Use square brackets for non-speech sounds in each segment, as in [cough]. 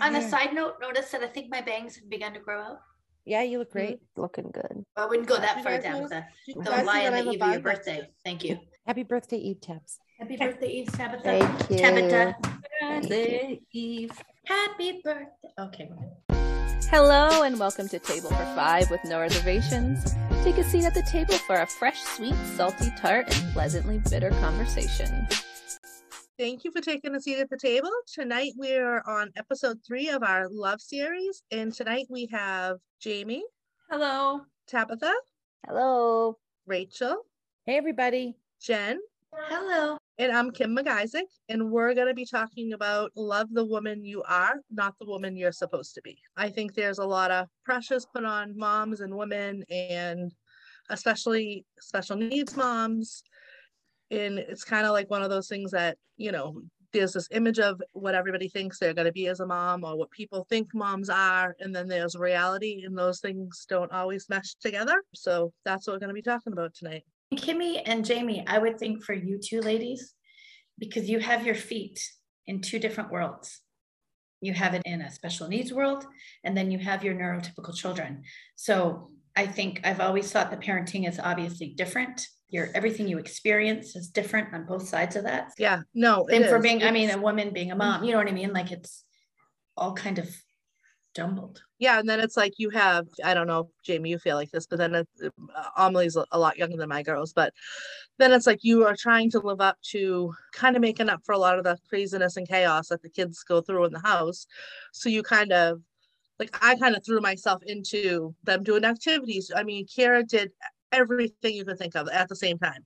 on yeah. a side note, notice that I think my bangs have begun to grow out. Yeah, you look great. Looking good. I wouldn't go that far, down with Tabitha. you Don't guys lie on the eve of your birthday. Thank you. Happy birthday, Eve Tabs. Happy birthday Eve, Tabitha. Thank you. Tabitha. Thank Eve. Happy birthday. Okay. Hello and welcome to Table for Five with No Reservations. Take a seat at the table for a fresh, sweet, salty tart, and pleasantly bitter conversation. Thank you for taking a seat at the table. Tonight we're on episode three of our love series, and tonight we have Jamie, Hello. Tabitha, Hello. Rachel, Hey, everybody. Jen, Hello. and I'm Kim McIsaac, and we're going to be talking about love the woman you are, not the woman you're supposed to be. I think there's a lot of pressures put on moms and women, and especially special needs moms. And it's kind of like one of those things that, you know, there's this image of what everybody thinks they're going to be as a mom or what people think moms are. And then there's reality, and those things don't always mesh together. So that's what we're going to be talking about tonight. Kimmy and Jamie, I would think for you two ladies, because you have your feet in two different worlds. You have it in a special needs world, and then you have your neurotypical children. So I think I've always thought the parenting is obviously different. Your everything you experience is different on both sides of that. Yeah, no. Same for is. being, I mean, a woman being a mom, you know what I mean? Like it's all kind of jumbled. Yeah, and then it's like you have, I don't know, Jamie, you feel like this, but then it, uh, Amelie's a, a lot younger than my girls, but then it's like you are trying to live up to kind of making up for a lot of the craziness and chaos that the kids go through in the house. So you kind of, like, I kind of threw myself into them doing activities. I mean, Kara did everything you could think of at the same time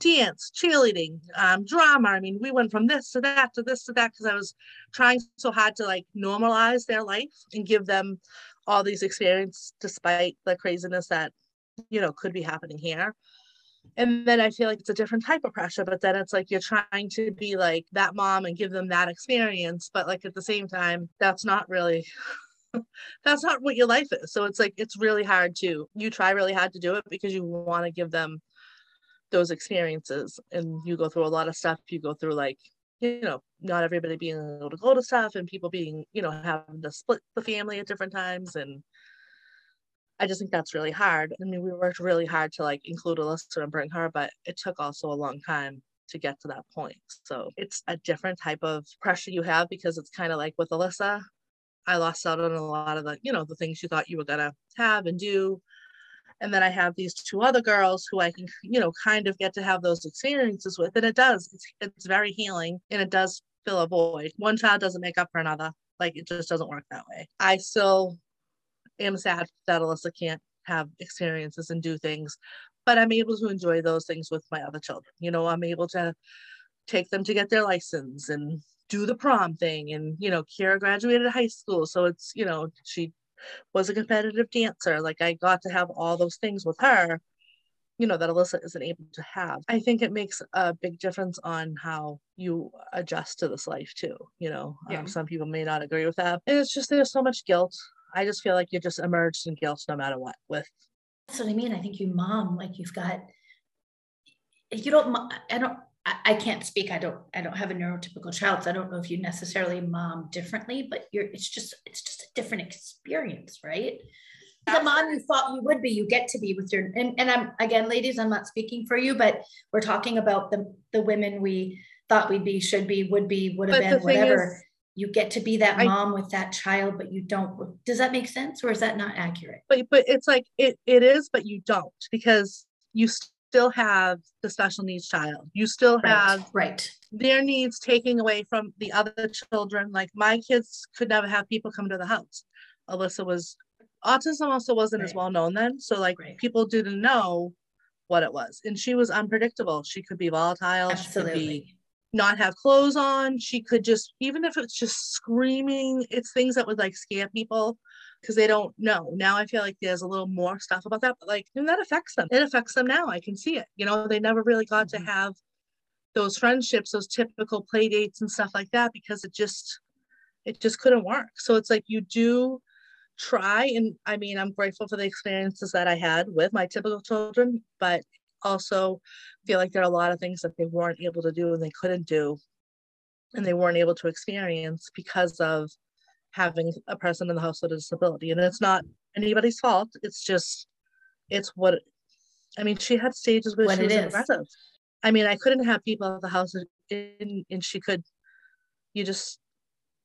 dance, cheerleading, um, drama. I mean, we went from this to that to this to that because I was trying so hard to like normalize their life and give them all these experiences despite the craziness that you know could be happening here. And then I feel like it's a different type of pressure, but then it's like you're trying to be like that mom and give them that experience, but like at the same time, that's not really that's not what your life is. So it's like it's really hard to you try really hard to do it because you want to give them those experiences. And you go through a lot of stuff. You go through like you know not everybody being able to go to stuff and people being you know having to split the family at different times. And i just think that's really hard. I mean we worked really hard to like include alyssa and bring her but it took also a long time to get to that point. So it's a different type of pressure you have because it's kind of like with alyssa i lost out on a lot of the you know the things you thought you were gonna have and do and then I have these two other girls who I can, you know, kind of get to have those experiences with, and it does. It's it's very healing, and it does fill a void. One child doesn't make up for another. Like it just doesn't work that way. I still am sad that Alyssa can't have experiences and do things, but I'm able to enjoy those things with my other children. You know, I'm able to take them to get their license and do the prom thing, and you know, Kira graduated high school, so it's you know she was a competitive dancer. Like I got to have all those things with her, you know, that Alyssa isn't able to have. I think it makes a big difference on how you adjust to this life too. You know, Yeah. um, some people may not agree with that. And it's just there's so much guilt. I just feel like you're just immersed in guilt no matter what. With That's what I mean. I think you mom, like you've got, you don't, I don't, I, I can't speak. I don't, I don't have a neurotypical child. So I don't know if you necessarily mom differently, but you're, it's just, it's just a different experience, right? The mom you thought you would be, you get to be with your, and, and I'm, again, ladies, I'm not speaking for you, but we're talking about the, the women we thought we'd be, should be, would be, would have been, whatever. is- You get to be that I- mom with that child, but you don't, does that make sense? Or is that not accurate? but but it's like it it is, but you don't because you still have the special needs child. You still have Right, right. their needs taking away from the other children. Like my kids could never have people come to the house. Alyssa was autism also wasn't as well known then. So like Right. people didn't know what it was. And she was unpredictable. She could be volatile. She could be Absolutely. not have clothes on. She could just, even if it's just screaming, it's things that would like scare people because they don't know. Now I feel like there's a little more stuff about that, but like, and that affects them. It affects them now. I can see it. You know, they never really got Mhm. to have those friendships, those typical play dates and stuff like that because it just, it just couldn't work. So it's like you do try and I mean I'm grateful for the experiences that I had with my typical children, but also feel like there are a lot of things that they weren't able to do and they couldn't do and they weren't able to experience because of having a person in the house with a disability. And it's not anybody's fault. It's just, it's what, I mean, she had stages where What she was is. aggressive. I mean, I couldn't have people at the house and, and she could, you just,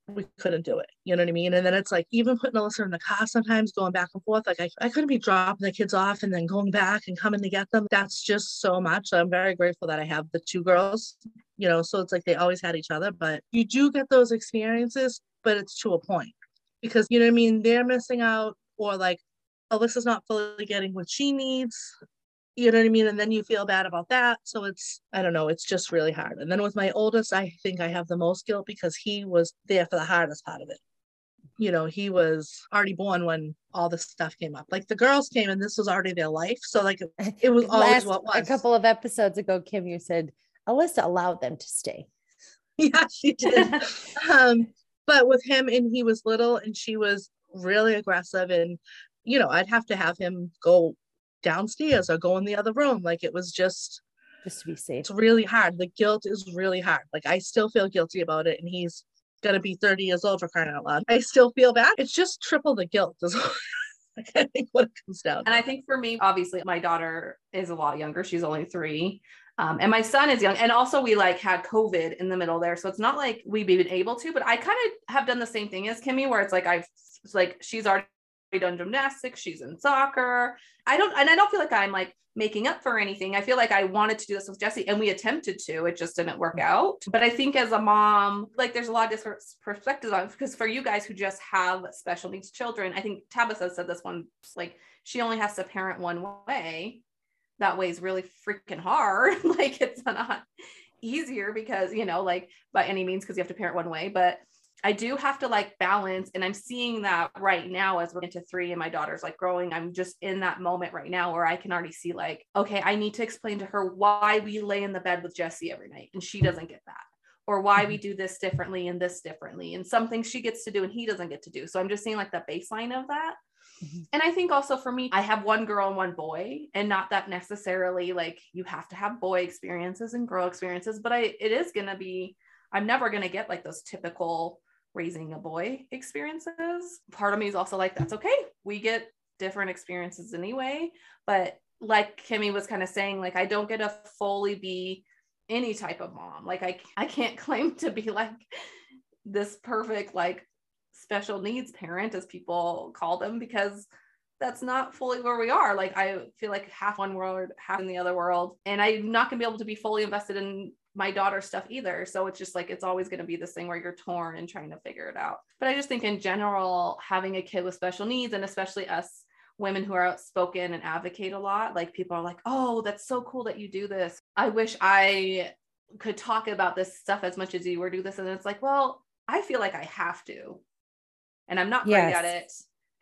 we couldn't do it. You know what I mean? And then it's like even putting Alyssa in the car sometimes going back and forth. Like I, I couldn't be dropping the kids off and then going back and coming to get them. That's just so much. I'm very grateful that I have the two girls, you know, so it's like they always had each other. But you do get those experiences, but it's to a point. Because you know what I mean? They're missing out or like Alyssa's not fully getting what she needs. You know what I mean? And then you feel bad about that. So it's, I don't know, it's just really hard. And then with my oldest, I think I have the most guilt because he was there for the hardest part of it. You know, he was already born when all this stuff came up. Like the girls came and this was already their life. So like [laughs] it was always Last, what was. a couple of episodes ago, Kim, you said Alyssa allowed them to stay. [laughs] yeah, she did. [laughs] um, but with him and he was little and she was really aggressive and you know, I'd have to have him go downstairs or go in the other room. Like it was just just to be safe. it's really hard. The guilt is really hard. Like I still feel guilty about it, and he's gonna be 30 years old for crying out loud. I still feel bad. It's just triple the guilt. Is [laughs] like, I think what it comes down. And I think for me, obviously, my daughter is a lot younger. She's only three. Um, and my son is young. And also, we like had COVID in the middle there. So it's not like we've been able to, but I kind of have done the same thing as Kimmy, where it's like I've, it's like she's already done gymnastics, she's in soccer. I don't, and I don't feel like I'm like making up for anything. I feel like I wanted to do this with Jesse and we attempted to, it just didn't work out. But I think as a mom, like there's a lot of different perspectives on it because for you guys who just have special needs children, I think Tabitha said this one, like she only has to parent one way. That way is really freaking hard. [laughs] like it's not easier because, you know, like by any means, because you have to parent one way. But I do have to like balance, and I'm seeing that right now as we're into three and my daughter's like growing. I'm just in that moment right now where I can already see, like, okay, I need to explain to her why we lay in the bed with Jesse every night and she doesn't get that, or why we mm-hmm. do this differently and this differently, and some things she gets to do and he doesn't get to do. So I'm just seeing like the baseline of that. Mhm. And I think also for me, I have one girl and one boy, and not that necessarily like you have to have boy experiences and girl experiences, but I it is gonna be, I'm never gonna get like those typical raising a boy experiences. Part of me is also like, that's okay. We get different experiences anyway. But like Kimmy was kind of saying, like, I don't get to fully be any type of mom. Like, I, I can't [laughs] claim to be like this perfect, like, special needs parent, as people call them, because that's not fully where we are. Like, I feel like half one world, half in the other world. And I'm not going to be able to be fully invested in my daughter's stuff either. So it's just like it's always going to be this thing where you're torn and trying to figure it out. But I just think in general, having a kid with special needs, and especially us women who are outspoken and advocate a lot, like people are like, oh, that's so cool that you do this. I wish I could talk about this stuff as much as you or do this. And it's like, well, I feel like I have to. And I'm not great Yes. at it.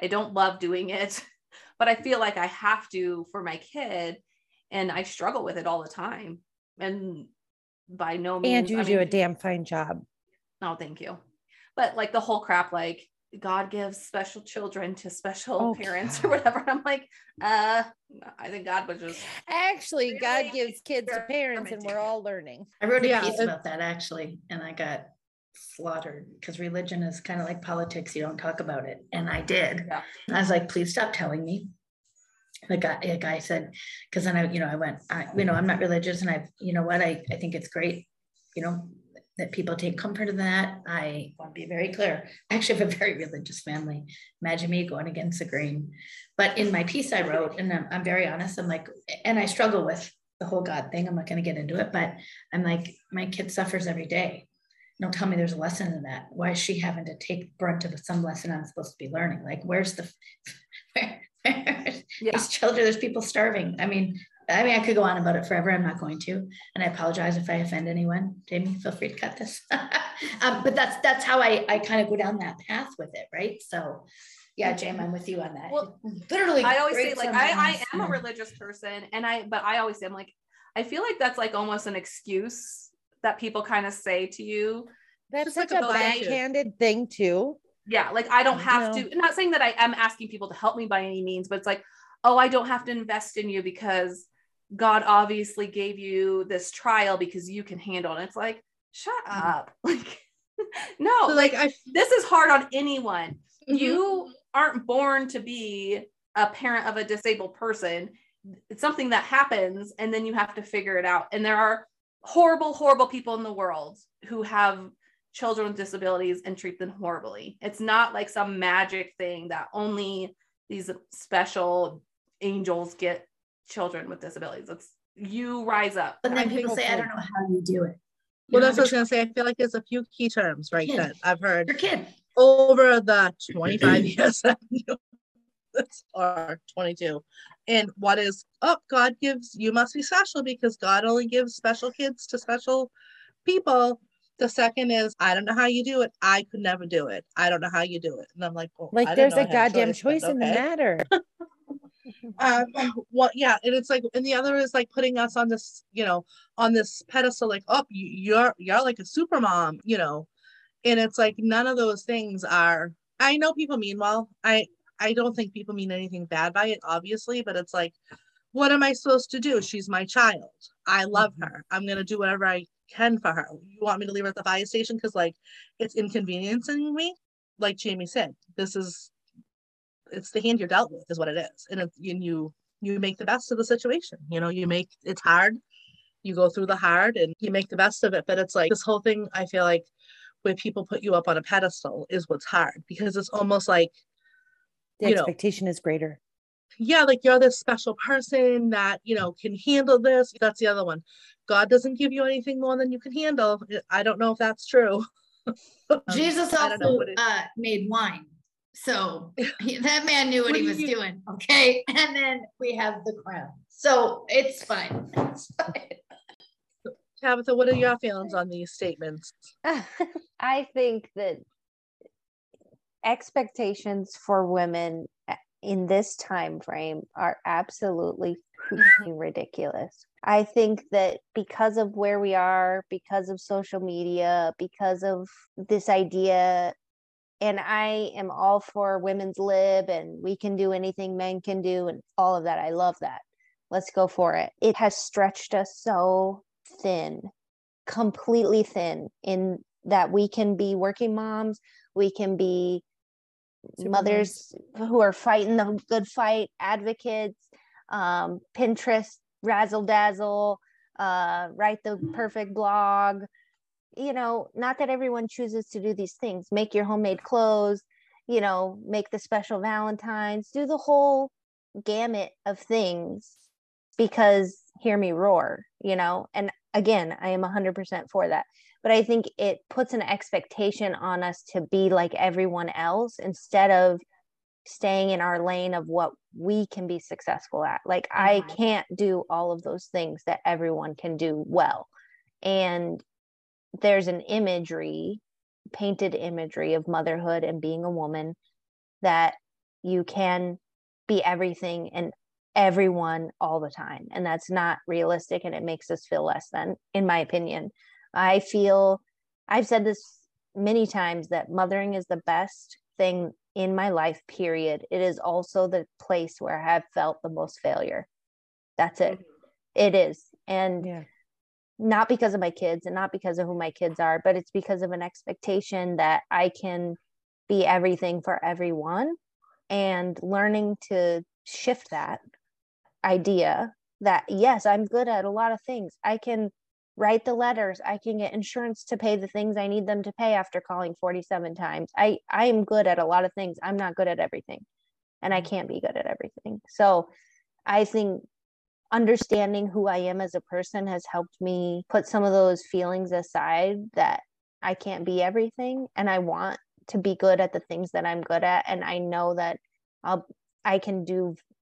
I don't love doing it, [laughs] but I feel like I have to for my kid. And I struggle with it all the time. And by no means. And you I do a damn fine job. no, thank you. But like the whole crap, like God gives special children to special Oh, parents or whatever. [laughs] I'm like, uh, I think God was just Actually, God gives kids to parents and we're all learning. I wrote a Yeah, piece about that actually, and I got slaughtered because religion is kind of like politics. You don't talk about it. And I did. Yeah. I was like, please stop telling me. The guy, a guy said, because then I, you know, I went, I, you know, I'm not religious and I, you know what, I, I think it's great, you know, that people take comfort in that. I want to be very clear. I actually have a very religious family. Imagine me going against the grain. But in my piece I wrote, and I'm, I'm very honest, I'm like, and I struggle with the whole God thing. I'm not going to get into it, but I'm like, my kid suffers every day. Don't tell me there's a lesson in that. Why is she having to take brunt of some lesson I'm supposed to be learning? Like, where's the, [laughs] where, where's yeah. these children? There's people starving. I mean, I mean, I could go on about it forever. I'm not going to, and I apologize if I offend anyone. Jamie, feel free to cut this. [laughs] um, but that's that's how I I kind of go down that path with it, right? So, yeah, Jamie, I'm with you on that. Well, literally, I always say like I, I am a religious person and I but I always say I'm like I feel like that's like almost an excuse that people kind of say to you. That's such like a backhanded thing too. Yeah, like I don't have No. to not saying that I am asking people to help me by any means, but it's like, oh, I don't have to invest in you because God obviously gave you this trial because you can handle it. It's like, shut Mm. up. [laughs] Like [laughs] no, So, like, like I this is hard on anyone. Mhm. You aren't born to be a parent of a disabled person. It's something that happens and then you have to figure it out. And there are horrible, horrible people in the world who have children with disabilities and treat them horribly. It's not like some magic thing that only these special angels get children with disabilities. It's you rise up. But then I people say, I don't know how you do it. You well, that's what I was gonna say. I feel like there's a few key terms, right, Yeah. that I've heard Your kid. over the 25 [clears throat] years that I knew this, or 22. And what is, oh, God gives, you must be special because God only gives special kids to special people. The second is, I don't know how you do it. I could never do it. I don't know how you do it. And I'm like, well, Like there's a goddamn choice, choice in the matter. [laughs] [laughs] um well yeah and it's like and the other is like putting us on this you know on this pedestal like oh you, you're you're like a super mom you know and it's like none of those things are i know people mean well i i don't think people mean anything bad by it obviously but it's like what am i supposed to do? She's my child. I love mm-hmm. her. I'm going to do whatever i can for her. You want me to leave her at the fire station? Because like it's inconveniencing me. Like jamie said this is it's the hand you're dealt with is what it is. And, it, and you you make the best of the situation. You know you make it's hard. You go through the hard and you make the best of it. But it's like this whole thing i feel like where people put you up on a pedestal is what's hard. Because it's almost like The You know. expectation is greater. yeah like you're this special person that you know can handle this that's the other one god doesn't give you anything more than you can handle i don't know if that's true [laughs] Um, Jesus I don't know also it- uh, made wine. So [laughs] he- that man knew what, What he was you- doing. Okay. [laughs] And then we have the crown. So it's fine. It's fine. tabitha what are your feelings on these statements I think that expectations for women eh, in this time frame are absolutely mm-hmm. ridiculous. I think that because of where we are, because of social media, because of this idea and I am all for women's lib and we can do anything men can do and all of that. I love that. Let's go for it. It has stretched us so thin, completely thin in that we can be working moms, we can be Super mothers who are fighting the good fight, advocates, um, Pinterest, razzle dazzle, uh, write the perfect blog. You know, not that everyone chooses to do these things. Make your homemade clothes, you know, make the special Valentines, do the whole gamut of things because hear me roar, you know. And again, I am 100% for that but I think it puts an expectation on us to be like everyone else instead of staying in our lane of what we can be successful at. Like I can't do all of those things that everyone can do well. And there's an imagery, painted imagery of motherhood and being a woman that you can be everything and everyone all the time. And that's not realistic and it makes us feel less than, in my opinion. I feel I've said this many times that mothering is the best thing in my life, period. It is also the place where I have felt the most failure. That's it. It is. And Yeah. not because of my kids and not because of who my kids are, but it's because of an expectation that I can be everything for everyone and learning to shift that idea that yes, I'm good at a lot of things. I can write the letters, I can get insurance to pay the things I need them to pay after calling 47 times. I I am good at a lot of things. I'm not good at everything. And I mm. can't be good at everything. So I think understanding who I am as a person has helped me put some of those feelings aside that I can't be everything and I want to be good at the things that I'm good at and I know that I'll I can do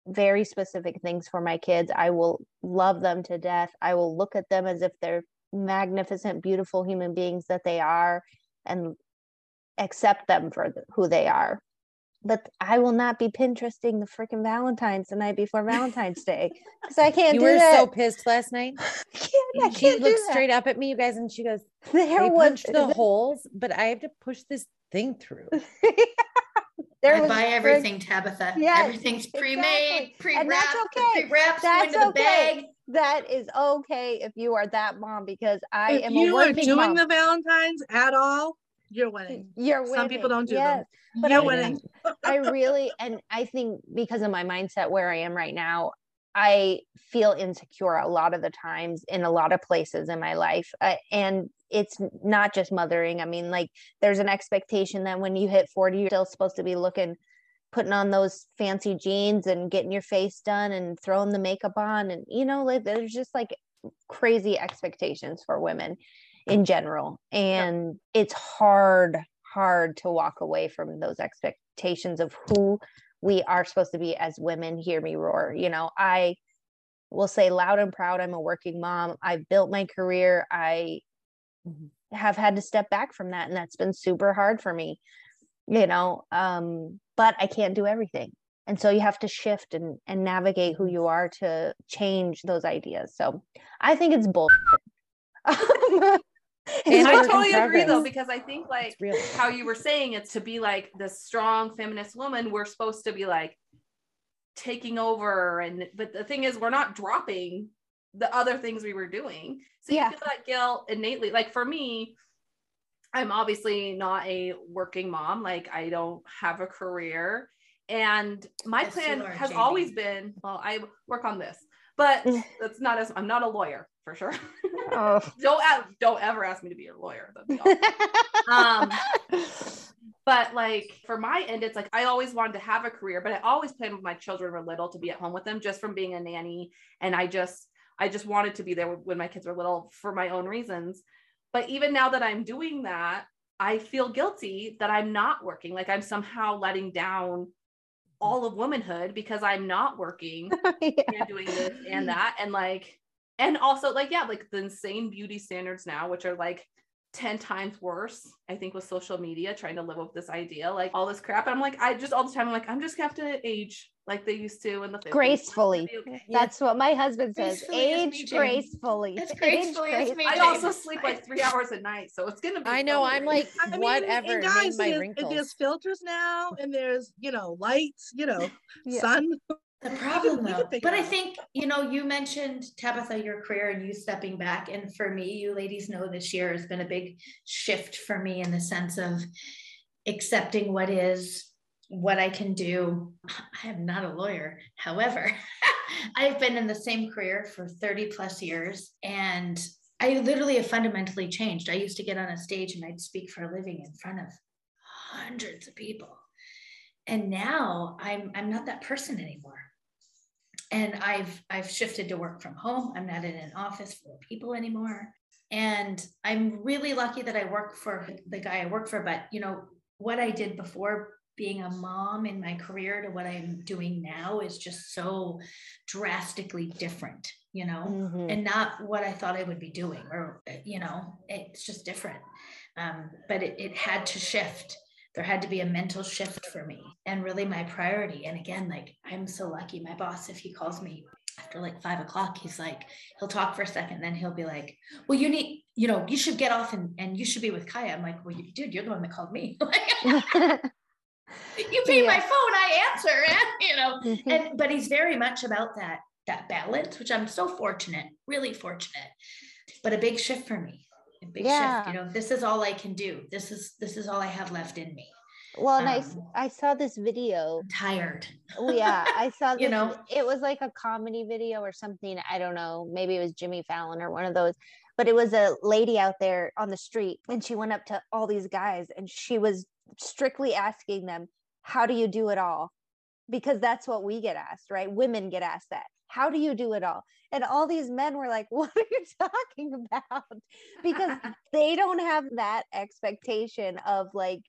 very specific things for my kids. I will love them to death. I will look at them as if they're magnificent beautiful human beings that they are and accept them for who they are. But I will not be Pinteresting the freaking Valentine's the night before Valentine's Day because I can't You do were that. so pissed last night. [laughs] I can't, I she can't looked straight up at me, you guys, and she goes, There "They was punched the holes, but I have to push this thing through." [laughs] [laughs] there I was buy frig- everything, Tabitha. Yes, Everything's pre-made, exactly. Pre-wrapped, that's okay. pre-wraps go That's into the okay. bag. That is okay if you are that mom because I if am you a are doing mom. the valentines at all You're winning. [laughs] You're winning. Some people don't do yes. them. But You're I winning. [laughs] I really, and I think because of my mindset where I am right now, I feel insecure a lot of the times in a lot of places in my life. Uh, and it's not just mothering. I mean, like, there's an expectation that when you hit 40, you're still supposed to be looking, putting on those fancy jeans and getting your face done and throwing the makeup on. And, you know, like, there's just like crazy expectations for women in general. And it's hard, hard to walk away from those expectations of who we are supposed to be as women hear me roar you know i will say loud and proud i'm a working mom i've built my career i have had to step back from that and that's been super hard for me you know um but i can't do everything. And so you have to shift and and navigate who you are to change those ideas. So i think it's bull [laughs] And I totally agree though, because I think like how you were saying it's to be like the strong feminist woman, we're supposed to be like taking over. And but the thing is, we're not dropping the other things we were doing. So Yeah. you feel that guilt innately. Like for me, I'm obviously not a working mom. Like I don't have a career. And my Yes, plan are, has Jamie. always been, well, I work on this, but that's not as I'm not a lawyer for sure. [laughs] oh. don't don't ever ask me to be a lawyer. Be [laughs] um but like for my end it's like i always wanted to have a career but i always planned when my children were little to be at home with them just from being a nanny and i just i just wanted to be there when my kids were little for my own reasons. But even now that i'm doing that i feel guilty that i'm not working. Like i'm somehow letting down all of womanhood because i'm not working [laughs] and doing this and that. And like and also like yeah like the insane beauty standards now which are like 10 times worse i think with social media trying to live up this idea like all this crap i'm like i just all the time i'm like i'm just gonna have to age like they used to in the 50s. Gracefully. It's gonna be okay. That's what my husband says. Gracefully is me, [laughs] Age gracefully. Age gracefully as i also sleep like three [laughs] hours a night so it's gonna be I know. I'm like, I mean, whatever. and guys, my there's, wrinkles. there's filters now, and there's you know lights, you know, [laughs] Yeah. sun. The problem [laughs] though, but I think, you know, you mentioned Tabitha, your career and you stepping back. And for me, you ladies know this year has been a big shift for me in the sense of accepting what is, what I can do. I am not a lawyer. However, [laughs] I've been in the same career for 30 plus years and I literally have fundamentally changed. I used to get on a stage and I'd speak for a living in front of hundreds of people. And now I'm I'm not that person anymore and I've I've shifted to work from home. I'm not in an office full of people anymore. And I'm really lucky that I work for the guy I work for. But you know, what I did before being a mom in my career to what I'm doing now is just so drastically different, you know, Mhm. and not what I thought I would be doing, or you know, it's just different. Um, but it, it had to shift there had to be a mental shift for me and really my priority. And again, like I'm so lucky. My boss, if he calls me after like five o'clock, he's like, he'll talk for a second, then he'll be like, Well, you need, you know, you should get off and, and you should be with Kaya. I'm like, Well, you, dude, you're the one that called me. [laughs] [laughs] you pay my phone, I answer, and [laughs] you know, Mhm. and but he's very much about that that balance, which I'm so fortunate, really fortunate. But a big shift for me. Big Yeah. shift. You know, this is all I can do. This is this is all I have left in me. well, and I, Um, I saw this video. I'm tired. Oh, yeah, I [laughs] saw this. You know? it was like a comedy video or something. I don't know. Maybe it was Jimmy Fallon or one of those. But it was a lady out there on the street, and she went up to all these guys, and she was strictly asking them, "How do you do it all?" Because that's what we get asked, right? Women get asked that. How do you do it all? And all these men were like, [laughs] "What are you talking about?" Because [laughs] they don't have that expectation of like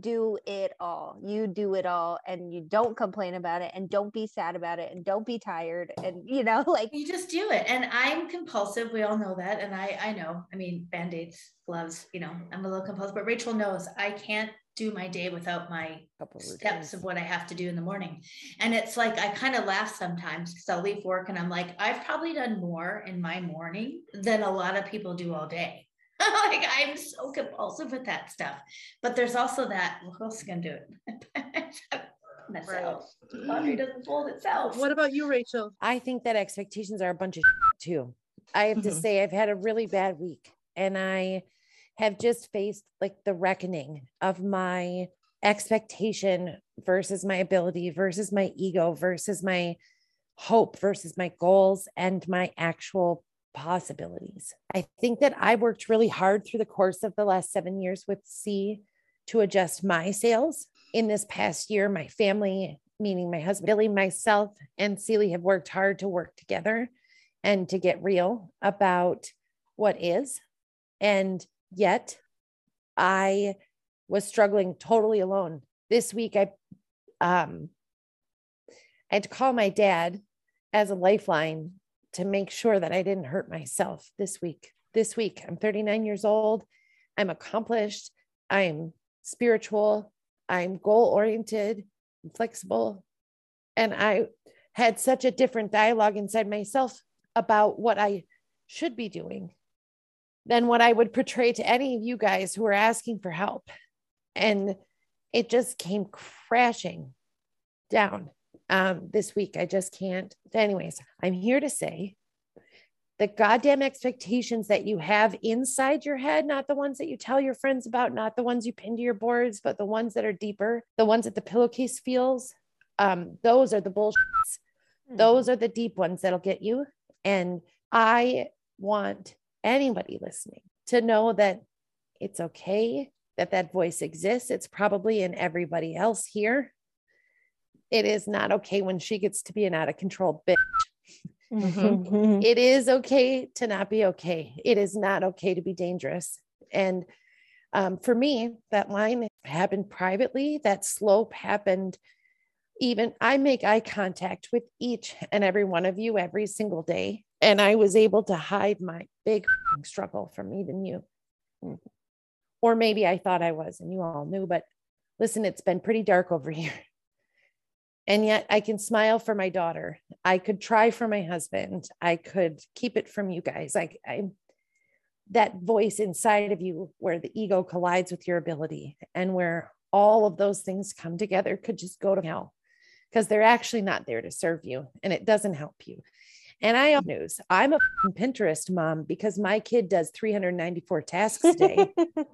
do it all. You do it all and you don't complain about it and don't be sad about it and don't be tired and you know [laughs] like You just do it. And I'm compulsive. We all know that. And I I know. I mean, band-aids, gloves, you know, I'm a little compulsive, but Rachel knows I can't do my day without my steps of what I have to do in the morning. And it's like I kind of laugh sometimes because I'll leave work and I'm like, I've probably done more in my morning than a lot of people do all day. [laughs] like I'm so compulsive with that stuff. But there's also that, well, who else is gonna do it? [laughs] Myself. Laundry doesn't fold itself. What about you, Rachel? I think that expectations are a bunch of too. I have to Mhm. say, I've had a really bad week and I have just faced like the reckoning of my expectation versus my ability versus my ego versus my hope versus my goals and my actual possibilities. I think that I worked really hard through the course of the last seven years with C to adjust my sails. In this past year, my family, meaning my husband, Billy, myself, and Celie have worked hard to work together and to get real about what is. And yet, I was struggling totally alone. This week, I um, I had to call my dad as a lifeline to make sure that I didn't hurt myself this week. This week, I'm 39 years old. I'm accomplished. I'm spiritual. I'm goal oriented, flexible. And I had such a different dialogue inside myself about what I should be doing than what I would portray to any of you guys who are asking for help. And it just came crashing down um, this week. I just can't. Anyways, I'm here to say the goddamn expectations that you have inside your head, not the ones that you tell your friends about, not the ones you pin to your boards, but the ones that are deeper, the ones that the pillowcase feels. Um, those are the bullshits. Hmm. Those are the deep ones that'll get you. And I want anybody listening to know that it's okay that that voice exists. It's probably in everybody else here. It is not okay when she gets to be an out of control bitch. [laughs] Mm-hmm. it is okay to not be okay. It is not okay to be dangerous. And um, for me, that line happened privately. That slope happened even I make eye contact with each and every one of you every single day. And I was able to hide my big struggle from even you. Or maybe I thought I was and you all knew, but listen, it's been pretty dark over [laughs] here. And yet I can smile for my daughter. I could try for my husband. I could keep it from you guys. Like I that voice inside of you where the ego collides with your ability and where all of those things come together could just go to hell because they're actually not there to serve you and it doesn't help you. And I own news, I'm a Pinterest mom because my kid does 394 tasks a day.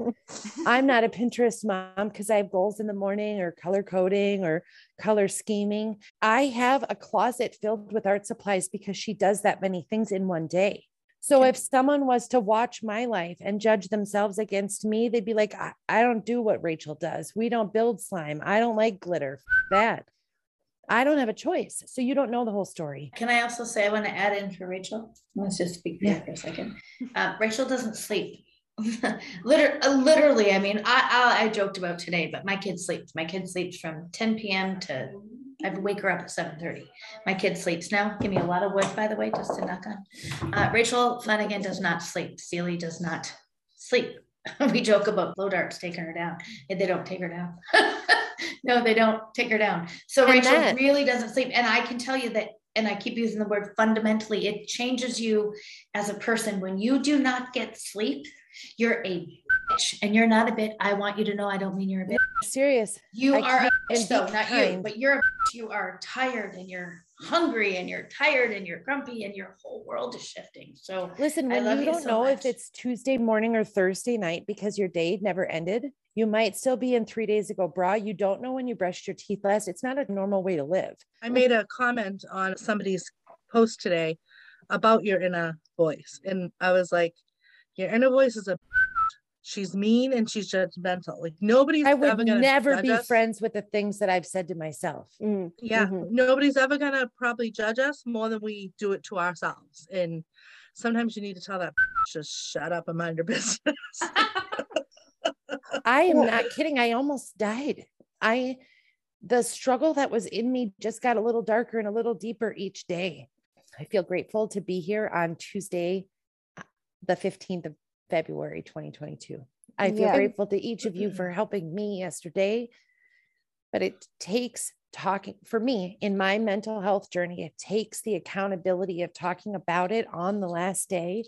[laughs] I'm not a Pinterest mom because I have goals in the morning or color coding or color scheming. I have a closet filled with art supplies because she does that many things in one day. So if someone was to watch my life and judge themselves against me, they'd be like, I, I don't do what Rachel does. We don't build slime. I don't like glitter. That. I don't have a choice. So you don't know the whole story. Can I also say, I want to add in for Rachel? Let's just speak for, yeah. for a second. Uh, Rachel doesn't sleep. [laughs] literally, uh, literally, I mean, I, I, I joked about today, but my kid sleeps. My kid sleeps from 10 p.m. to I wake her up at 7:30. My kid sleeps now. Give me a lot of wood, by the way, just to knock on. Uh, Rachel Flanagan does not sleep. Celie does not sleep. [laughs] we joke about blow darts taking her down. They don't take her down. [laughs] [laughs] no, they don't take her down. So and Rachel that, really doesn't sleep. And I can tell you that, and I keep using the word fundamentally, it changes you as a person. When you do not get sleep, you're a bitch and you're not a bit. I want you to know I don't mean you're a bitch. Serious. You I are a bitch though, not you, but you're a bitch. You are tired and you're hungry and you're tired and you're grumpy and your whole world is shifting. So listen, when you don't so know much. if it's Tuesday morning or Thursday night because your day never ended, you might still be in three days ago, bra. You don't know when you brushed your teeth last. It's not a normal way to live. I made a comment on somebody's post today about your inner voice. And I was like, your inner voice is a [laughs] she's mean and she's judgmental. Like nobody's I would never be us. friends with the things that I've said to myself. Mm-hmm. Yeah. Mm-hmm. Nobody's ever gonna probably judge us more than we do it to ourselves. And sometimes you need to tell that [laughs] just shut up and mind your business. [laughs] I am not kidding. I almost died. I the struggle that was in me just got a little darker and a little deeper each day. I feel grateful to be here on Tuesday, uh, the 15th of February 2022. I feel yeah. grateful to each of you for helping me yesterday. But it takes talking for me in my mental health journey, it takes the accountability of talking about it on the last day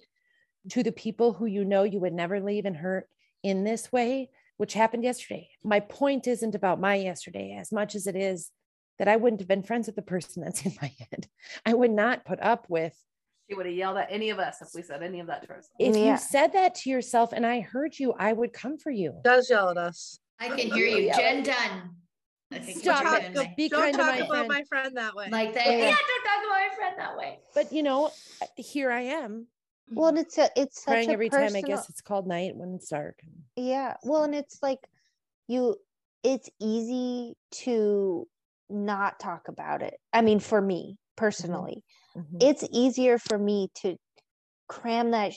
to the people who you know you would never leave and hurt in this way, which happened yesterday. My point isn't about my yesterday as much as it is that I wouldn't have been friends with the person that's in my head. I would not put up with She would have yelled at any of us if we said any of that to ourselves. if Yeah. you said that to yourself and I heard you, I would come for you. Does yell at us. I can hear you. Jen Dunn. Stop it. Jen Go be Don't kind to talk my about friend. my friend that way. Like that. Yeah. Yeah, don't talk about my friend that way. But you know, here I am well and it's a it's such crying a every personal, time I guess it's called night when it's dark. yeah well and it's like you it's easy to not talk about it i mean for me personally Mhm. it's easier for me to cram that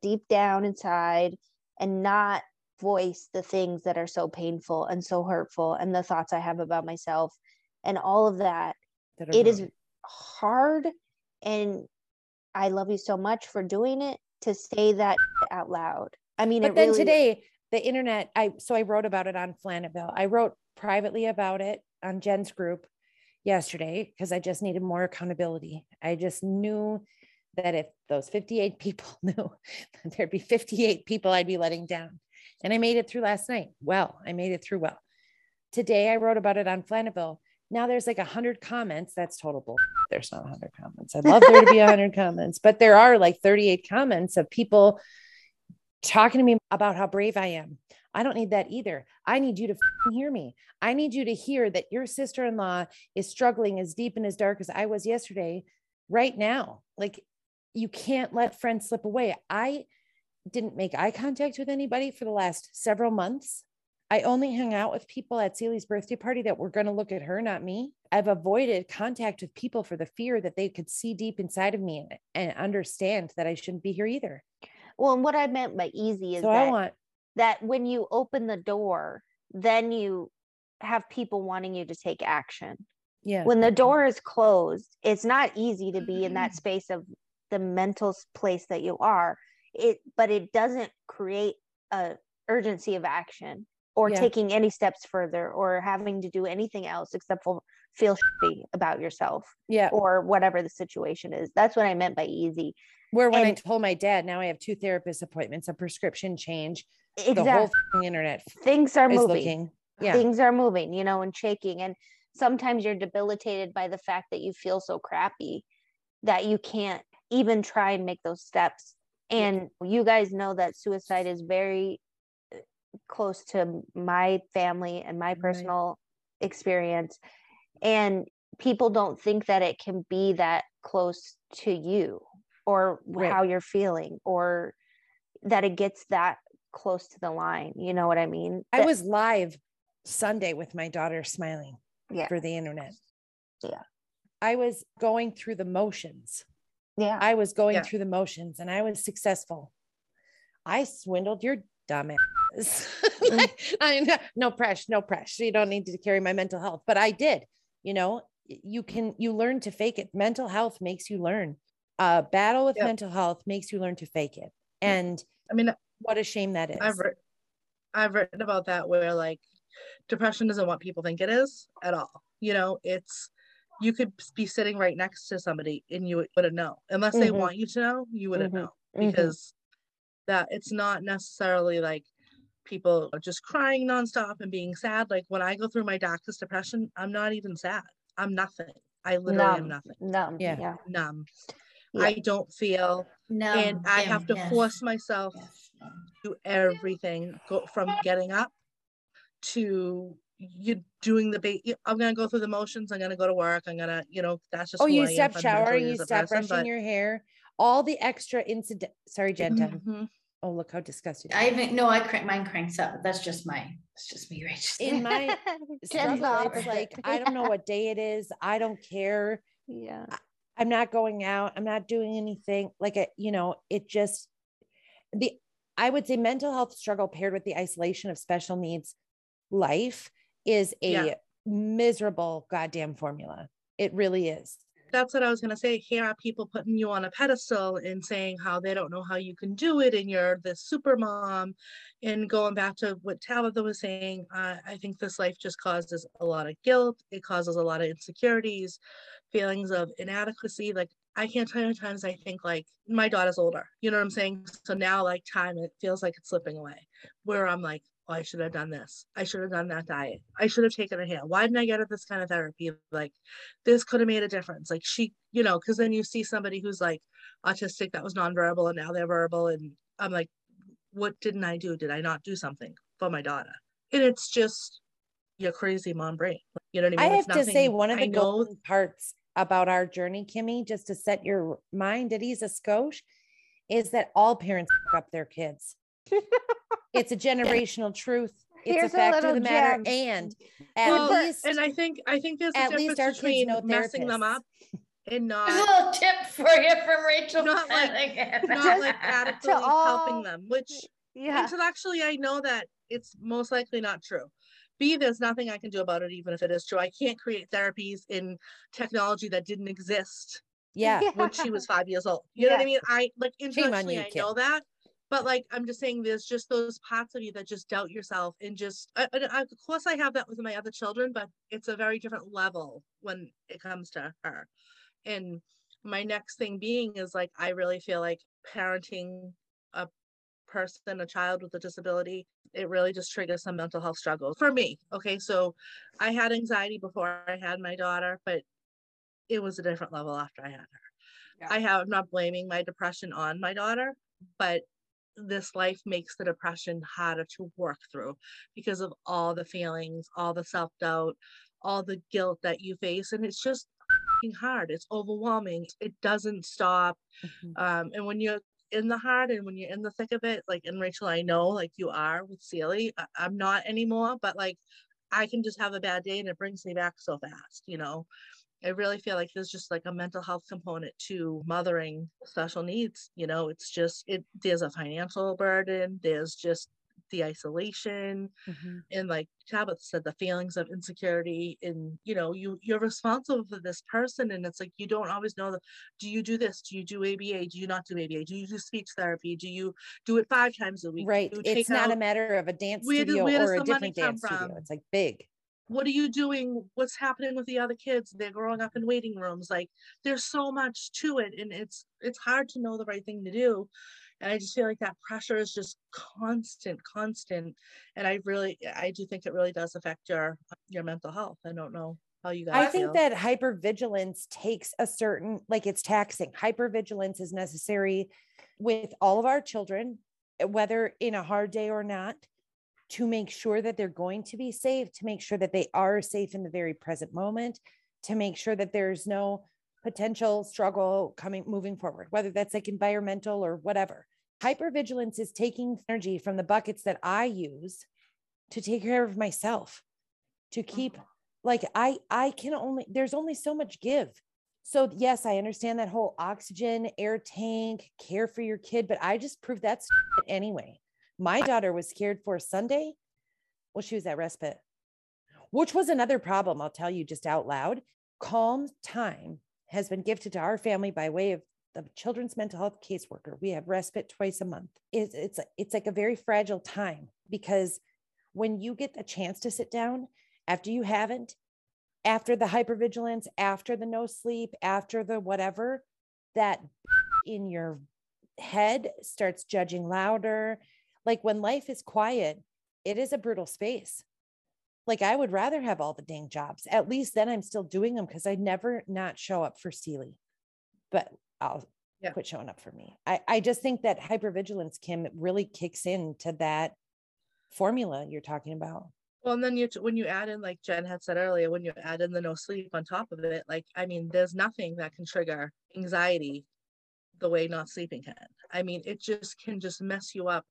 deep down inside and not voice the things that are so painful and so hurtful and the thoughts i have about myself and all of that That it is wrong. hard and i love you so much for doing it to say that out loud i mean But then really today, the internet, I so I wrote about it on Flanaville. I wrote privately about it on Jen's group yesterday because I just needed more accountability. I just knew that if those 58 [laughs] people knew that there'd be 58 people I'd be letting down. And I made it through last night. Well, I made it through well. Today I wrote about it on Flanaville. Now there's like a hundred comments. That's total bull. There's not a hundred comments. I'd love there to be a hundred [laughs] comments, but there are like 38 comments of people talking to me about how brave I am. I don't need that either. I need you to hear me. I need you to hear that your sister in law is struggling as deep and as dark as I was yesterday, right now. Like, you can't let friends slip away. I didn't make eye contact with anybody for the last several months. I only hung out with people at Celie's birthday party that were going to look at her, not me. I've avoided contact with people for the fear that they could see deep inside of me and, and understand that I shouldn't be here either. well and what i meant by easy is So that I want that when you open the door then you have people wanting you to take action Yeah. when the door is closed it's not easy to be in that space of the mental place that you are it but it doesn't create a urgency of action or Yeah. taking any steps further or having to do anything else except for feel shitty about yourself yeah. or whatever the situation is that's what i meant by easy Where when I told my dad, now I have two therapist appointments, a prescription change, the whole exactly internet things are moving looking. Yeah. things are moving you know and shaking and sometimes you're debilitated by the fact that you feel so crappy that you can't even try and make those steps and you guys know that suicide is very close to my family and my Right. personal experience and people don't think that it can be that close to you or Right. how you're feeling or that it gets that close to the line you know what i mean I That- was live Sunday with my daughter smiling yeah for the internet. Yeah. I was going through the motions. yeah I was going Yeah. through the motions and I was successful. I swindled your dumb ass. [laughs] Like, I no, no pressure, no pressure. You don't need to carry my mental health, but I did. You know, you can you learn to fake it. Mental health makes you learn. Uh, battle with Yep. mental health makes you learn to fake it. And I mean, what a shame that is. I've writ- I've written about that where like depression isn't what people think it is at all. You know, it's you could be sitting right next to somebody and you wouldn't know unless they Mhm. want you to know. You wouldn't Mhm. know Mhm. because that it's not necessarily like people are just crying nonstop and being sad. Like when I go through my darkest depression, I'm not even sad. I'm nothing. I literally am nothing. numb. Yeah. Yeah. Numb. Yeah. I don't feel, No. and I have to yes, force myself yes, no. do everything go from getting up to you doing the ba- i'm gonna go through the motions i'm gonna go to work i'm gonna you know that's just oh, you I am stop showering, you as a stop person, brushing your hair, all the extra incident. Sorry, Jen. Dunn. Mhm. Oh, look how disgusted. I even no, I crank mine cranks up. but That's just my. It's just me, right? Just In my Jen's [laughs] struggle, it's like [laughs] I don't know what day it is. I don't care. yeah. I'm not going out. I'm not doing anything. Like a, you know, it just the I would say mental health struggle paired with the isolation of special needs life is a Yeah. miserable goddamn formula. It really is. That's what i was gonna say here are people putting you on a pedestal and saying how they don't know how you can do it and you're this super mom. And going back to what tabitha was saying uh, i think this life just causes a lot of guilt. It causes a lot of insecurities feelings of inadequacy. Like i can't tell you times i think like my daughter's older you know what i'm saying? So now like time it feels like it's slipping away where i'm like oh, I should have done this. I should have done that diet. I should have taken a hit. Why didn't I get at this kind of therapy? Like, this could have made a difference. Like, she, you know, because then you see somebody who's like autistic that was nonverbal and now they're verbal. And I'm like, what didn't I do? Did I not do something for my daughter? And it's just your crazy mom brain. You know what I mean? I It's have to say, one of the golden parts about our journey, Kimmy, just to set your mind at ease a skosh, is that all parents up their kids. It's a generational truth. It's Here's a a fact of little the matter. gem. And at Well, least and I think I think there's a at difference least our kids between know messing them up and not A little tip for you from Rachel Not like- Flanagan. not like adequately all- helping them, which Yeah. intellectually I know that it's most likely not true. B, there's nothing I can do about it, even if it is true. I can't create therapies in technology that didn't exist yeah, when she was [laughs] five years old. You know what I mean? I like on intellectually you, I Kim. know that. But like I'm just saying, there's just those parts of you that just doubt yourself and just. I, I- I- of course, I have that with my other children, but it's a very different level when it comes to her. And my next thing being is like I really feel like parenting a person, a child with a disability, it really just triggers some mental health struggles for me. Okay, so I had anxiety before I had my daughter, but it was a different level after I had her. Yeah. I have I'm not blaming my depression on my daughter, but this life makes the depression harder to work through because of all the feelings, all the self doubt, all the guilt that you face. And it's just hard. It's overwhelming. It doesn't stop. Mhm. Um, and when you're in the heart and when you're in the thick of it, like, and Rachel, I know like you are with Celie, I- I'm not anymore, but like I can just have a bad day and it brings me back so fast, you know? I really feel like there's just like a mental health component to mothering special needs. You know, it's just it there's a financial burden, there's just the isolation Mhm. and like Tabitha said, the feelings of insecurity and you know, you you're responsible for this person and it's like you don't always know the do you do this? Do you do ABA? Do you not do ABA? Do you do speech therapy? Do you do it five times a week? Right. It's not a matter of a dance where studio where or a different dance studio. It's like big. What are you doing what's happening with the other kids they're growing up in waiting rooms like there's so much to it and it's it's hard to know the right thing to do and i just feel like that pressure is just constant constant and i really i do think it really does affect your your mental health i don't know how you guys I feel. think that hypervigilance takes a certain, like it's taxing. Hypervigilance is necessary with all of our children, whether in a hard day or not, to make sure that they're going to be safe, to make sure that they are safe in the very present moment, to make sure that there's no potential struggle coming moving forward, whether that's like environmental or whatever. Hypervigilance is taking energy from the buckets that I use to take care of myself, to keep mm-hmm. like i i can only there's only so much give. So yes i understand that whole oxygen air tank care for your kid but i just proved that's anyway my daughter was scared for sunday. Well she was at respite which was another problem i'll tell you just out loud. Calm time has been gifted to our family by way of the children's mental health caseworker. We have respite twice a month. It's it's, it's like a very fragile time because when you get the chance to sit down after you haven't, after the hypervigilance, after the no sleep, after the whatever, that in your head starts judging louder. Like when life is quiet, it is a brutal space. Like I would rather have all the dang jobs. At least then I'm still doing them because I never not show up for Steely. But I'll Yeah. quit showing up for me. I, I just think that hypervigilance, Kim, really kicks into that formula you're talking about. Well, and then you when you add in like Jen had said earlier, when you add in the no sleep on top of it, like I mean, there's nothing that can trigger anxiety the way not sleeping can. I mean, it just can just mess you up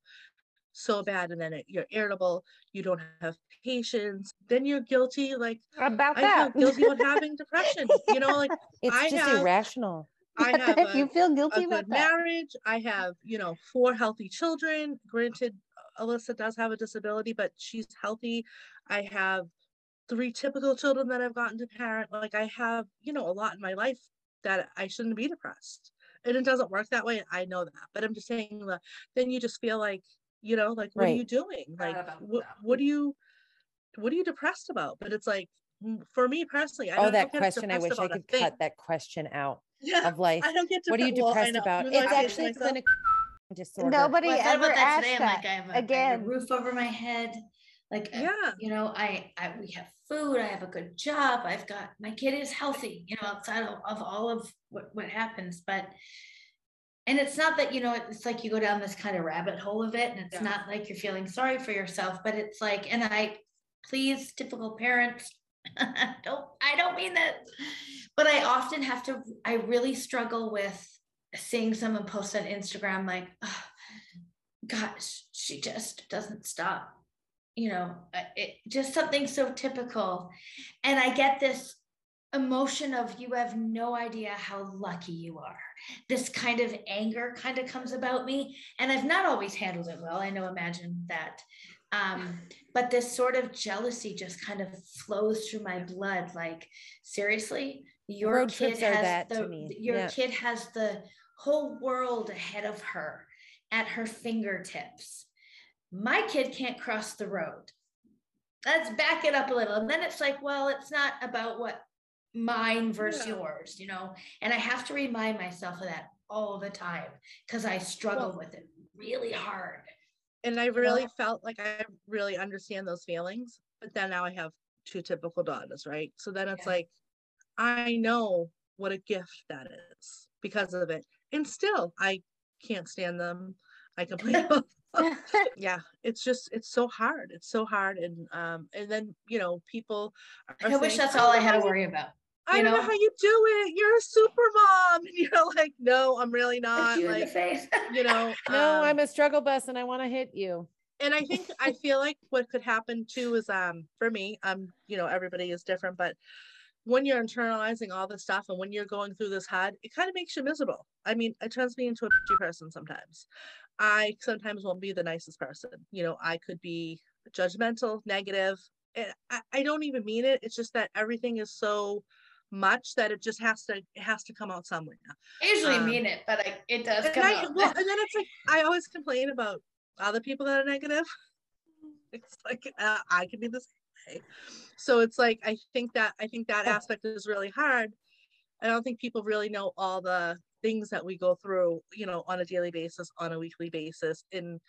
so bad, and then it, you're irritable. You don't have patience. Then you're guilty. Like About I that. feel [laughs] guilty about having depression. You know, like [laughs] It's I just have- irrational. I [laughs] have a, you feel guilty about marriage. I have, you know, four healthy children. Granted, uh, Alyssa does have a disability, but she's healthy. I have three typical children that I've gotten to parent. Like I have, you know, a lot in my life that I shouldn't be depressed. And it doesn't work that way. I know that. But I'm just saying that then you just feel like, you know, like what are you doing? Like about what that. what do you what are you depressed about? But it's like mm, for me personally, I Oh, don't that get question. I depressed wish I about a could thing. cut that question out [laughs] Yeah, of life. I don't get What are you depre- well, depressed about? It's I say it to actually myself, clinical. [laughs] disorder. Nobody Well, ever about that asked today. I'm like, I have, a, I have Again. a roof over my head. Like, uh, Yeah. you know, I, I, we have food. I have a good job. I've got my kid is healthy. You know, outside of, of all of what what happens, but. And it's not that you know it's like you go down this kind of rabbit hole of it, and it's Yeah. not like you're feeling sorry for yourself, but it's like, and I, please, typical parents, [laughs] don't I don't mean that, but I often have to. I really struggle with seeing someone post on Instagram like, "Ah, gosh, she just doesn't stop. You know, it just something so typical. And I get this emotion of you have no idea how lucky you are. This kind of anger kind of comes about me. And I've not always handled it well. I know, imagine that. Um, but this sort of jealousy just kind of flows through my blood. Like, seriously, your Road kid has that to the me. your Yeah. kid has the whole world ahead of her at her fingertips. My kid can't cross the road. Let's back it up a little. And then it's like, well, it's not about what mine versus Yeah. yours, you know? And I have to remind myself of that all the time because I struggle Well- with it really hard. And I really felt like I really understand those feelings, but then now I have two typical daughters, right? So then it's Yeah. like, I know what a gift that is because of it. And still, I can't stand them. I complain [laughs] [laughs] yeah it's just it's so hard it's so hard and um and then you know people are I wish that's all I had to worry about. I you don't know know? how you do it you're a super mom [laughs] and you're like no i'm really not you like you know [laughs] no, um, I'm a struggle bus and I want to hit you. and I think I feel like what could happen too is um for me, um, you know, everybody is different, but when you're internalizing all this stuff and when you're going through this hard, it kind of makes you miserable. I mean, it turns me into a bitchy person sometimes. I sometimes won't be the nicest person. You know, I could be judgmental, negative. And I, I don't even mean it. It's just that everything is so much that it just has to it has to come out somewhere. I usually Um, mean it, but I, it does come I out. well, and then it's like [laughs] I always complain about other people that are negative. [laughs] It's like uh, I could be the same way. So it's like I think that I think that aspect is really hard. I don't think people really know all the things that we go through, you know, on a daily basis, on a weekly basis. And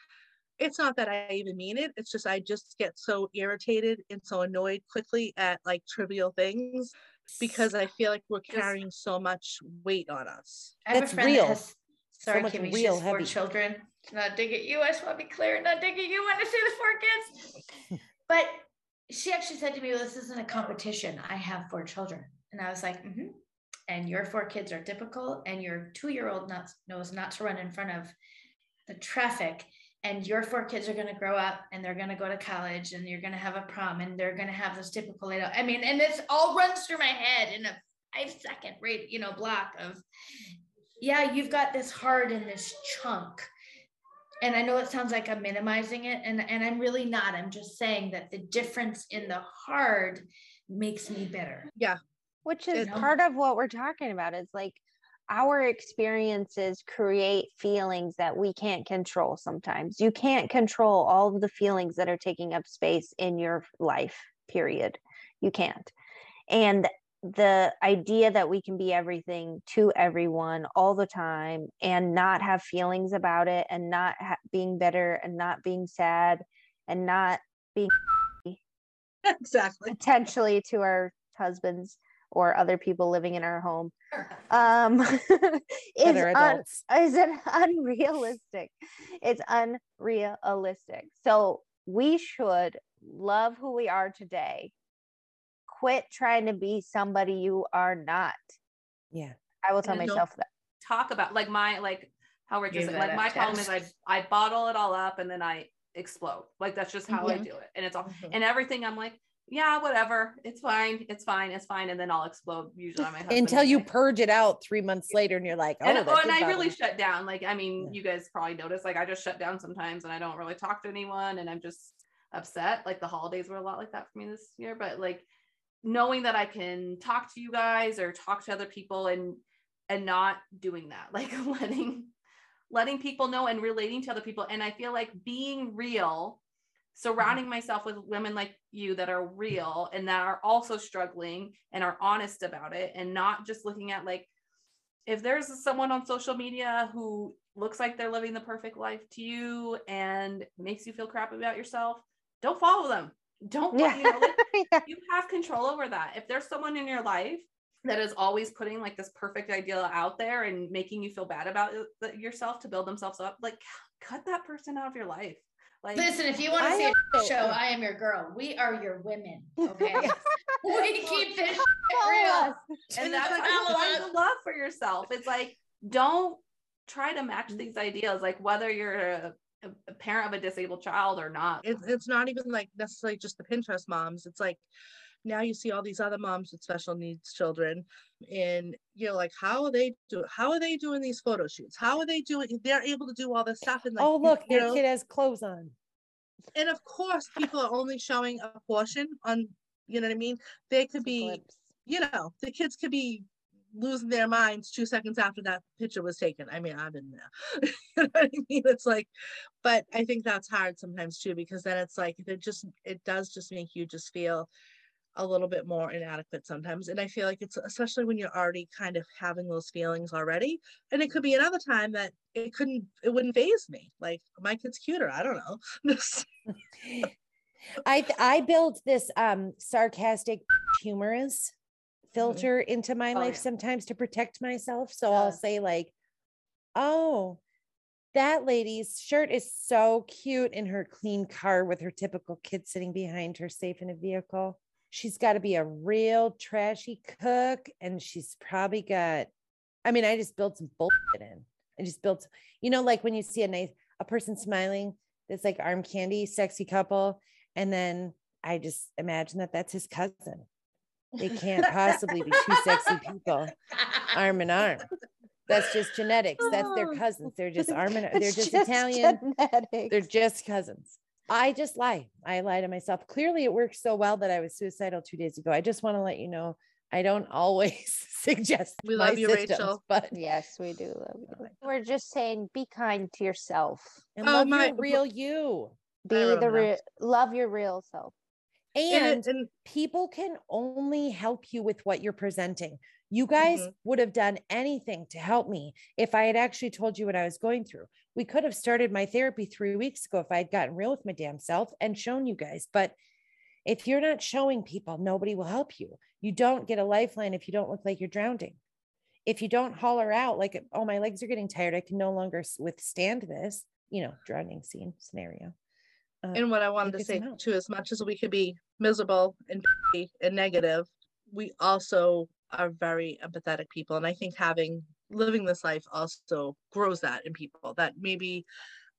it's not that I even mean it. It's just I just get so irritated and so annoyed quickly at like trivial things because I feel like we're carrying so much weight on us. I have That's a friend real. that has, sorry, much Kimmy, she real has four heavy. children. Not dig at you. I just want to be clear. Not dig at you when I say the four kids. [laughs] but she actually said to me, well, "This isn't a competition. I have four children," and I was like, mm-hmm. "And your four kids are typical, and your two-year-old not knows not to run in front of the traffic." And your four kids are going to grow up and they're going to go to college and you're going to have a prom and they're going to have this typical laid. I mean, and this all runs through my head in a five second rate, you know, block of yeah, you've got this hard in this chunk. And I know it sounds like I'm minimizing it, and, and I'm really not. I'm just saying that the difference in the hard makes me better. Yeah. which is You know? part of what we're talking about is like our experiences create feelings that we can't control sometimes. You can't control all of the feelings that are taking up space in your life period. You can't. And the idea that we can be everything to everyone all the time and not have feelings about it and not ha- being bitter and not being sad and not being [laughs] exactly. potentially to our husbands or other people living in our home um [laughs] [laughs] is, un- is it [laughs] unrealistic it's unrealistic so we should love who we are today quit trying to be somebody you are not Yeah. i will tell And myself that talk about like my like how we're just like my problem is I. I bottle it all up and then I explode. Like that's just how I Mhm. do it. And it's all Mhm. and everything I'm like, yeah, whatever. It's fine. It's fine. It's fine. And then I'll explode usually on my husband. Until you purge it out three months later and you're like, oh, oh, and, oh, and I really shut down. Like, I mean, Yeah. you guys probably noticed, like, I just shut down sometimes and I don't really talk to anyone and I'm just upset. Like, the holidays were a lot like that for me this year. But, like, knowing that I can talk to you guys or talk to other people and, and not doing that, [laughs] like, letting, letting people know and relating to other people. And I feel like being real, surrounding mm-hmm. myself with women like you that are real and that are also struggling and are honest about it and not just looking at like if there's someone on social media who looks like they're living the perfect life to you and makes you feel crap about yourself, don't follow them. Don't Yeah. you know, like, [laughs] Yeah. you have control over that. If there's someone in your life that is always putting like this perfect ideal out there and making you feel bad about yourself to build themselves up, like cut that person out of your life. Like Listen, if you want to I see a show, I am your girl. We are your women. [laughs] Okay. [laughs] we keep this real. us. and And that's it's how like- you find the love for yourself. It's like don't try to match mm. these ideas, like whether you're a, a parent of a disabled child or not. It's it's not even like necessarily just the Pinterest moms. It's like now you see all these other moms with special needs children, and you're like, how are they do? How are they doing these photo shoots? How are they doing? They're able to do all this stuff and like, oh, look, their know, kid has clothes on. and of course people are only showing a portion on. You know what I mean? They could be you know, the kids could be losing their minds two seconds after that picture was taken. I mean, I've been there. [laughs] you know what I mean? It's like, but I think that's hard sometimes too, because then it's like it just it does just make you just feel a little bit more inadequate sometimes. And I feel like it's especially when you're already kind of having those feelings already. And it could be another time that it couldn't it wouldn't phase me. Like my kid's cuter. I don't know. [laughs] [laughs] I I built this um sarcastic humorous Mm-hmm. filter into my Oh, life yeah. sometimes to protect myself. So I'll say like, "Oh, that lady's shirt is so cute in her clean car with her typical kid sitting behind her safe in a vehicle. She's got to be a real trashy cook and she's probably got I mean, I just built some bullshit in. I just built, you know, like when you see a nice a person smiling, this like arm candy sexy couple and then I just imagine that that's his cousin. They can't possibly be two sexy people arm in arm. That's just genetics. That's their Oh. cousins. They're just [laughs] arm in They're It's just, Italian. genetics. They're just cousins. I just lie. I lie to myself. Clearly, it worked so well that I was suicidal two days ago. I just want to let you know I don't always [laughs] suggest We love you, systems, Rachel. but Yes, we do love you. We're just saying be kind to yourself. and Oh, love my- your real you. Be the real love your real self. And and, and people can only help you with what you're presenting. You guys Mhm. would have done anything to help me if I had actually told you what I was going through. We could have started my therapy three weeks ago if I had gotten real with my damn self and shown you guys. But if you're not showing people, nobody will help you. You don't get a lifeline if you don't look like you're drowning. If you don't holler out like, oh, my legs are getting tired, I can no longer withstand this, you know, drowning scene scenario. Uh, and what I wanted to say too, as much as we could be miserable and and negative, we also are very empathetic people. And I think having living this life also grows that in people that maybe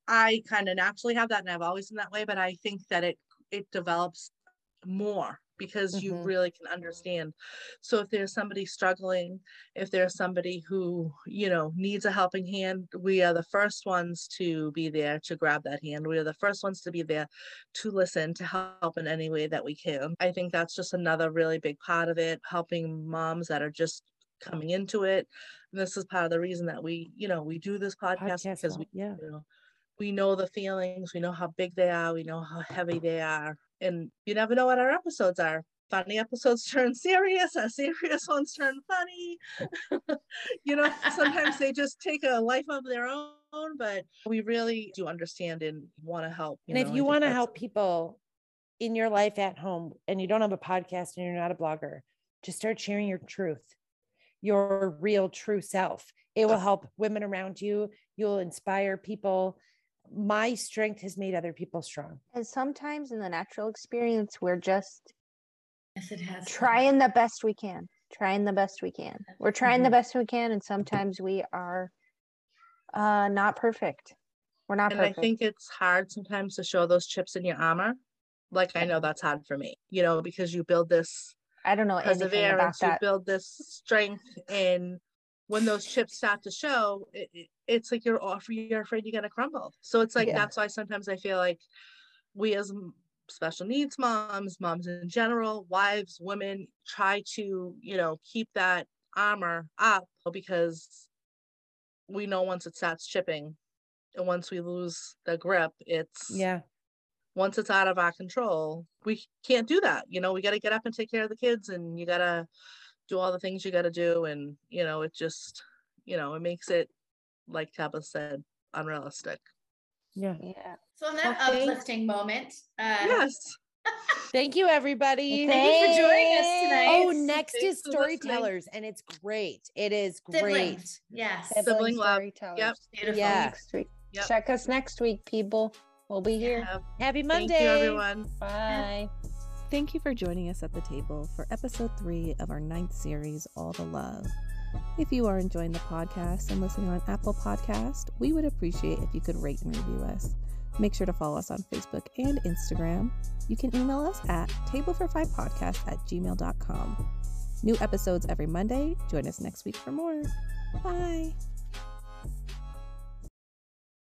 I kind of naturally have that and I've always been that way, but I think that it it develops more because you Mhm. really can understand. So if there's somebody struggling, if there's somebody who, you know, needs a helping hand, we are the first ones to be there to grab that hand. We are the first ones to be there to listen, to help in any way that we can. I think that's just another really big part of it, helping moms that are just coming into it. And this is part of the reason that we, you know, we do this podcast, podcast because we yeah. you know we know the feelings we know how big they are we know how heavy they are and you never know what our episodes are funny episodes turn serious our serious ones turn funny [laughs] you know sometimes they just take a life of their own but we really do understand and want to help and know, if you want to help people in your life at home and you don't have a podcast and you're not a blogger just start sharing your truth your real true self it will help women around you you'll inspire people my strength has made other people strong And sometimes in the natural experience, we're just Yes, it has. trying the best we can. Trying the best we can. We're trying the Mhm. best we can, and sometimes we are uh not perfect. We're not and perfect. i think it's hard sometimes to show those chips in your armor like i know that's hard for me you know because you build this I don't know perseverance, you build this strength, and when those chips start to show, it, it- it's like you're off, you're afraid you're gonna crumble. So it's like Yeah. that's why sometimes I feel like we as special needs moms, moms in general, wives, women, try to you know keep that armor up because we know once it starts chipping, and once we lose the grip, it's yeah once it's out of our control, we can't do that. You know, we got to get up and take care of the kids and you got to do all the things you got to do. And, you know, it just, you know, it makes it, like Tabitha said, unrealistic. Yeah. Yeah. So in that Okay. uplifting moment, uh, Yes. [laughs] Thank you, everybody. Thank you for joining us tonight. Oh, next Thanks is for listening. storytellers, and it's great. It is great. siblings. Yes. Sibling love. storytellers. Yep. Beautiful. Yeah. Next week. Yep. Check us next week, people. We'll be here. Yeah. Happy Monday. Thank you, everyone. Bye. Thank you for joining us at the table for episode three of our ninth series, All the Love. If you are enjoying the podcast and listening on Apple Podcast, we would appreciate if you could rate and review us. Make sure to follow us on Facebook and Instagram. You can email us at tablefor5podcast at gmail.com. New episodes every Monday. Join us next week for more. Bye.